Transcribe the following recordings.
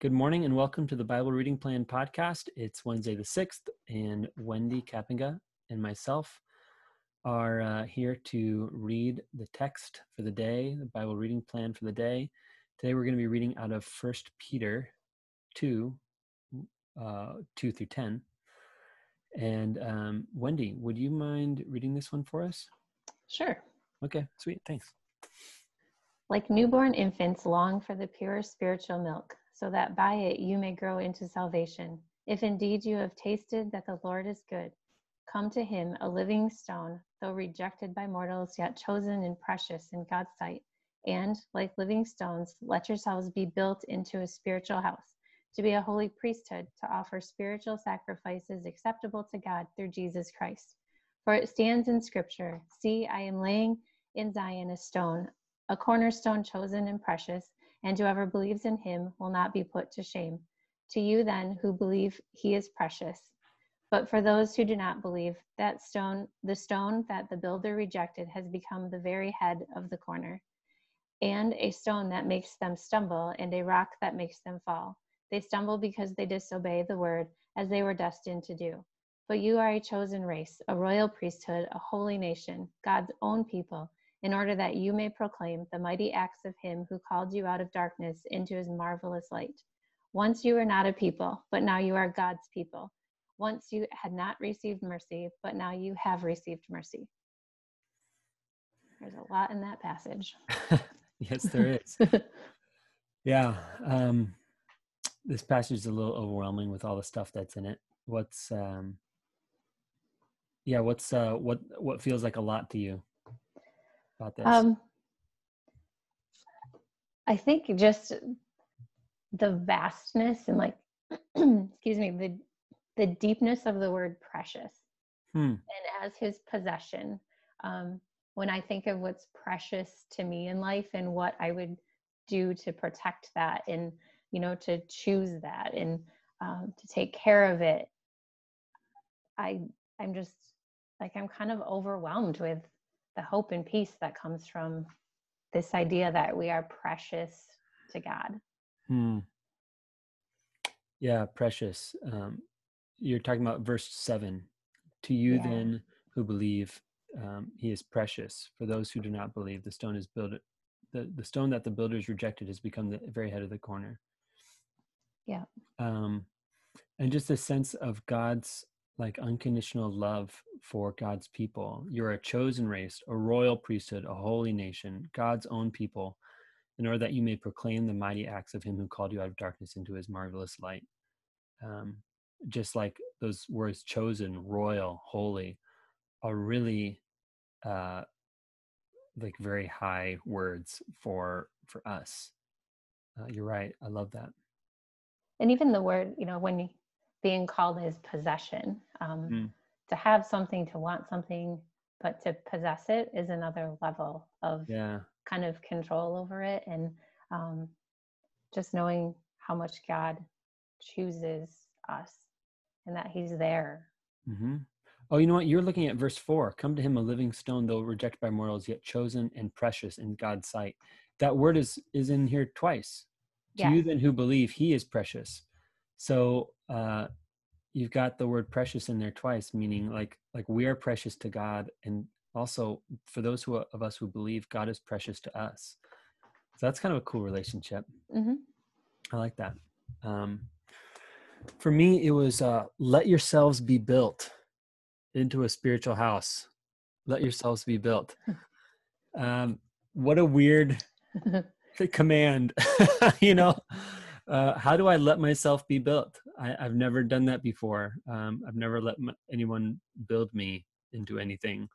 Good morning and welcome to the Bible Reading Plan podcast. It's Wednesday the 6th, and Wendy Kappinga and myself are uh, here to read the text for the day, the Bible reading plan for the day. Today we're going to be reading out of First Peter 2, uh, 2 through 10. And um, Wendy, would you mind reading this one for us? Sure. Okay, sweet. Thanks. Like newborn infants long for the pure spiritual milk so that by it you may grow into salvation. If indeed you have tasted that the Lord is good, come to him, a living stone, though rejected by mortals, yet chosen and precious in God's sight. And, like living stones, let yourselves be built into a spiritual house, to be a holy priesthood, to offer spiritual sacrifices acceptable to God through Jesus Christ. For it stands in Scripture See, I am laying in Zion a stone, a cornerstone chosen and precious and whoever believes in him will not be put to shame. To you then who believe he is precious. But for those who do not believe, that stone, the stone that the builder rejected, has become the very head of the corner, and a stone that makes them stumble, and a rock that makes them fall. They stumble because they disobey the word, as they were destined to do. But you are a chosen race, a royal priesthood, a holy nation, God's own people in order that you may proclaim the mighty acts of him who called you out of darkness into his marvelous light. Once you were not a people, but now you are God's people. Once you had not received mercy, but now you have received mercy. There's a lot in that passage. yes, there is. yeah. Um, this passage is a little overwhelming with all the stuff that's in it. What's um yeah, what's uh what what feels like a lot to you? About this? Um, I think just the vastness and like, excuse me, the the deepness of the word precious, hmm. and as His possession. Um, when I think of what's precious to me in life and what I would do to protect that, and you know, to choose that and um, to take care of it, I I'm just like I'm kind of overwhelmed with the hope and peace that comes from this idea that we are precious to God. Hmm. Yeah, precious. Um, you're talking about verse seven. To you yeah. then who believe, um, he is precious. For those who do not believe, the stone is built. The, the stone that the builders rejected has become the very head of the corner. Yeah. Um, and just a sense of God's like unconditional love for God's people. You're a chosen race, a royal priesthood, a holy nation, God's own people, in order that you may proclaim the mighty acts of Him who called you out of darkness into His marvelous light. Um, just like those words, chosen, royal, holy, are really uh, like very high words for for us. Uh, you're right. I love that. And even the word, you know, when being called his possession. Um, mm. To have something, to want something, but to possess it is another level of yeah. kind of control over it and um, just knowing how much God chooses us and that he's there. Mm-hmm. Oh, you know what? You're looking at verse four. Come to him, a living stone, though rejected by mortals, yet chosen and precious in God's sight. That word is is in here twice. To you then who believe, he is precious. So uh, you've got the word precious in there twice, meaning like like we are precious to God, and also for those who of us who believe, God is precious to us. So that's kind of a cool relationship. Mm-hmm. I like that. Um, for me, it was uh, let yourselves be built into a spiritual house. Let yourselves be built. Um, what a weird command, you know uh, how do I let myself be built? I, have never done that before. Um, I've never let m- anyone build me into anything.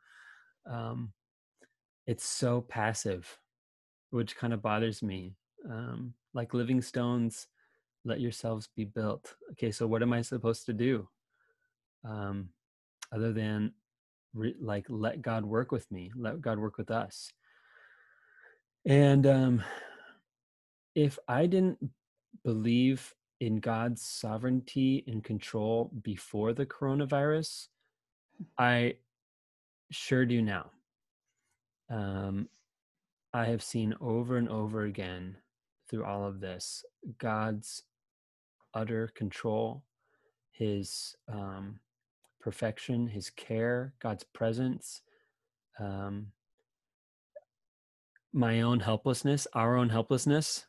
Um, it's so passive, which kind of bothers me. Um, like living stones, let yourselves be built. Okay, so what am I supposed to do? Um, other than re- like let God work with me, let God work with us. And um, if I didn't believe in God's sovereignty and control before the coronavirus, I sure do now. Um, I have seen over and over again through all of this God's utter control, His um, perfection, His care, God's presence, um, my own helplessness, our own helplessness,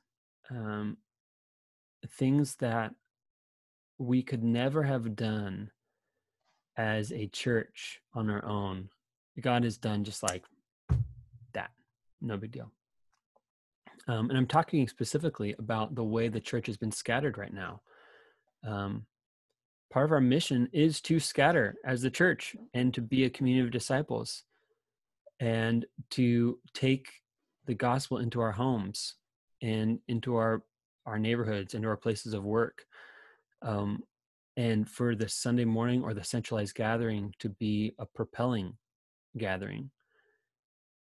um, things that we could never have done as a church on our own. God has done just like that. No big deal. Um, and I'm talking specifically about the way the church has been scattered right now. Um, part of our mission is to scatter as the church and to be a community of disciples and to take the gospel into our homes and into our our neighborhoods into our places of work um, and for the sunday morning or the centralized gathering to be a propelling gathering.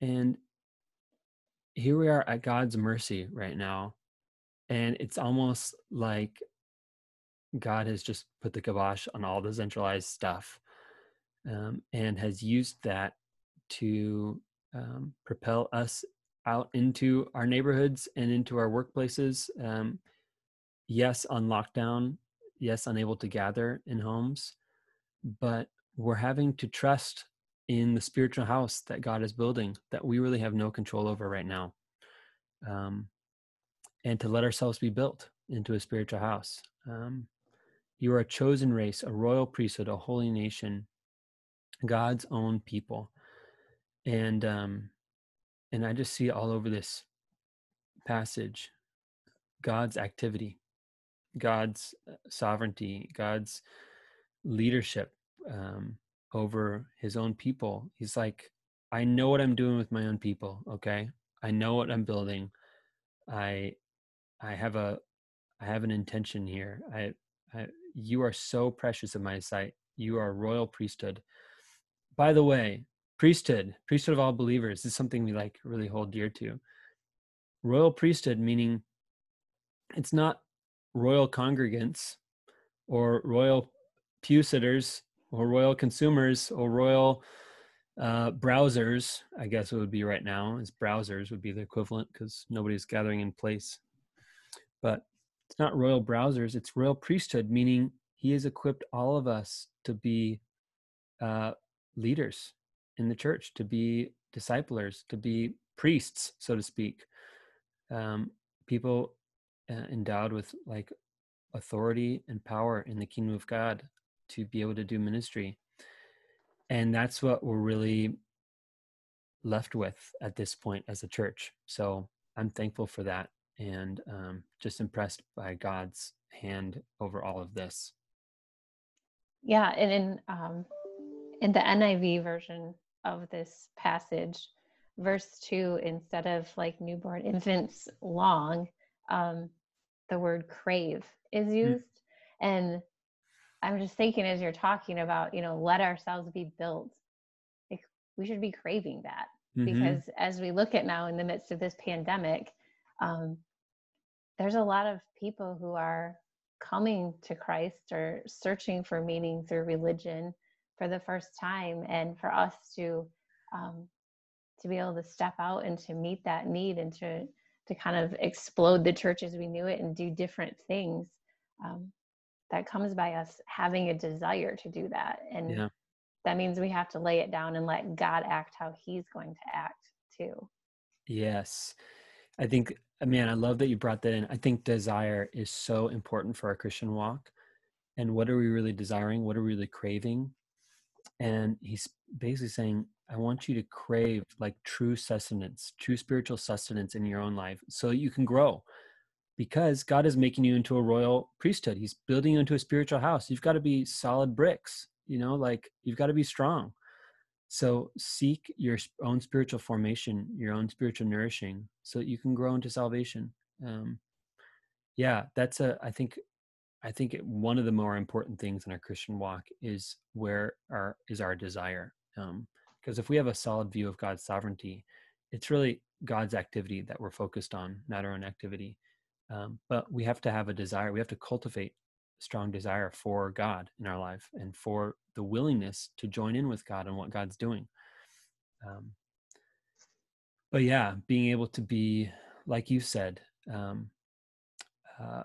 And here we are at god's mercy right now and it's almost like god has just put the kibosh on all the centralized stuff um, and has used that to um, propel us out into our neighborhoods and into our workplaces. Um, yes, on lockdown. Yes, unable to gather in homes, but we're having to trust in the spiritual house that God is building that we really have no control over right now. Um, and to let ourselves be built into a spiritual house. Um, you are a chosen race, a royal priesthood, a holy nation, God's own people. And um, and I just see all over this passage God's activity, God's uh, sovereignty, God's leadership um, over his own people. He's like, I know what I'm doing with my own people, okay? I know what I'm building. I I have a I have an intention here. I, I you are so precious in my sight. You are a royal priesthood. By the way, priesthood priesthood of all believers is something we like really hold dear to. Royal priesthood meaning it's not royal congregants or royal pew sitters or royal consumers or royal uh, browsers i guess it would be right now as browsers would be the equivalent because nobody's gathering in place. But it's not royal browsers it's royal priesthood meaning he has equipped all of us to be uh, leaders in the church to be disciplers, to be priests, so to speak. Um, people uh, endowed with like authority and power in the kingdom of God to be able to do ministry. And that's what we're really left with at this point as a church. So I'm thankful for that and um, just impressed by God's hand over all of this. Yeah, and in um, in the NIV version, of this passage, verse two, instead of like newborn infants long, um, the word crave is hmm. used. Mm. And I'm just thinking as you're talking about, you know, let ourselves be built. Like we should be craving that mm-hmm. because as we look at now in the midst of this pandemic, um, there's a lot of people who are coming to Christ or searching for meaning through religion for the first time and for us to um, to be able to step out and to meet that need and to to kind of explode the church as we knew it and do different things um, that comes by us having a desire to do that. And yeah. that means we have to lay it down and let god act how he's going to act too. Yes. I think man i love that you brought that in. I think desire is so important for our christian walk. And what are we really desiring? What are we really craving and he's basically saying i want you to crave like true sustenance true spiritual sustenance in your own life so you can grow because god is making you into a royal priesthood. He's building you into a spiritual house. You've got to be solid bricks you know like you've got to be strong. So seek your own spiritual formation your own spiritual nourishing so that you can grow into salvation. Um, yeah that's a i think I think it, one of the more important things in our Christian walk is where our is our desire. Um, because if we have a solid view of God's sovereignty, it's really God's activity that we're focused on, not our own activity. Um, but we have to have a desire. We have to cultivate strong desire for God in our life and for the willingness to join in with God and what God's doing. Um, but yeah, being able to be, like you said, um, uh,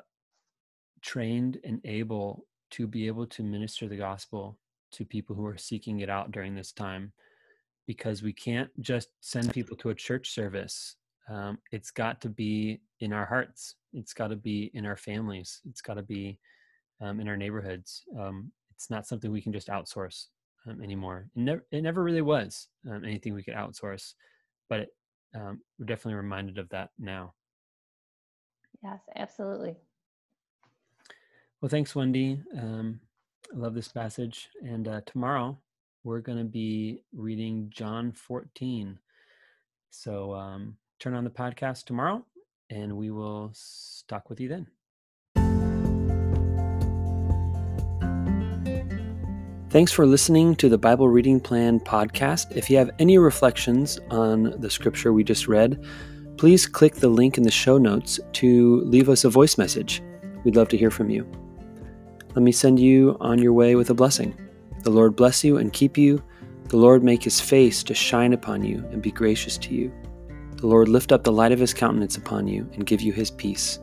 trained and able to be able to minister the gospel to people who are seeking it out during this time because we can't just send people to a church service. Um, it's got to be in our hearts. It's got to be in our families. It's got to be um, in our neighborhoods. Um, it's not something we can just outsource um, anymore. It never, it never really was um, anything we could outsource but it, um, we're definitely reminded of that now. Yes absolutely well, thanks, Wendy. Um, I love this passage. And uh, tomorrow we're going to be reading John 14. So um, turn on the podcast tomorrow and we will talk with you then. Thanks for listening to the Bible Reading Plan podcast. If you have any reflections on the scripture we just read, please click the link in the show notes to leave us a voice message. We'd love to hear from you. Let me send you on your way with a blessing. The Lord bless you and keep you. The Lord make his face to shine upon you and be gracious to you. The Lord lift up the light of his countenance upon you and give you his peace.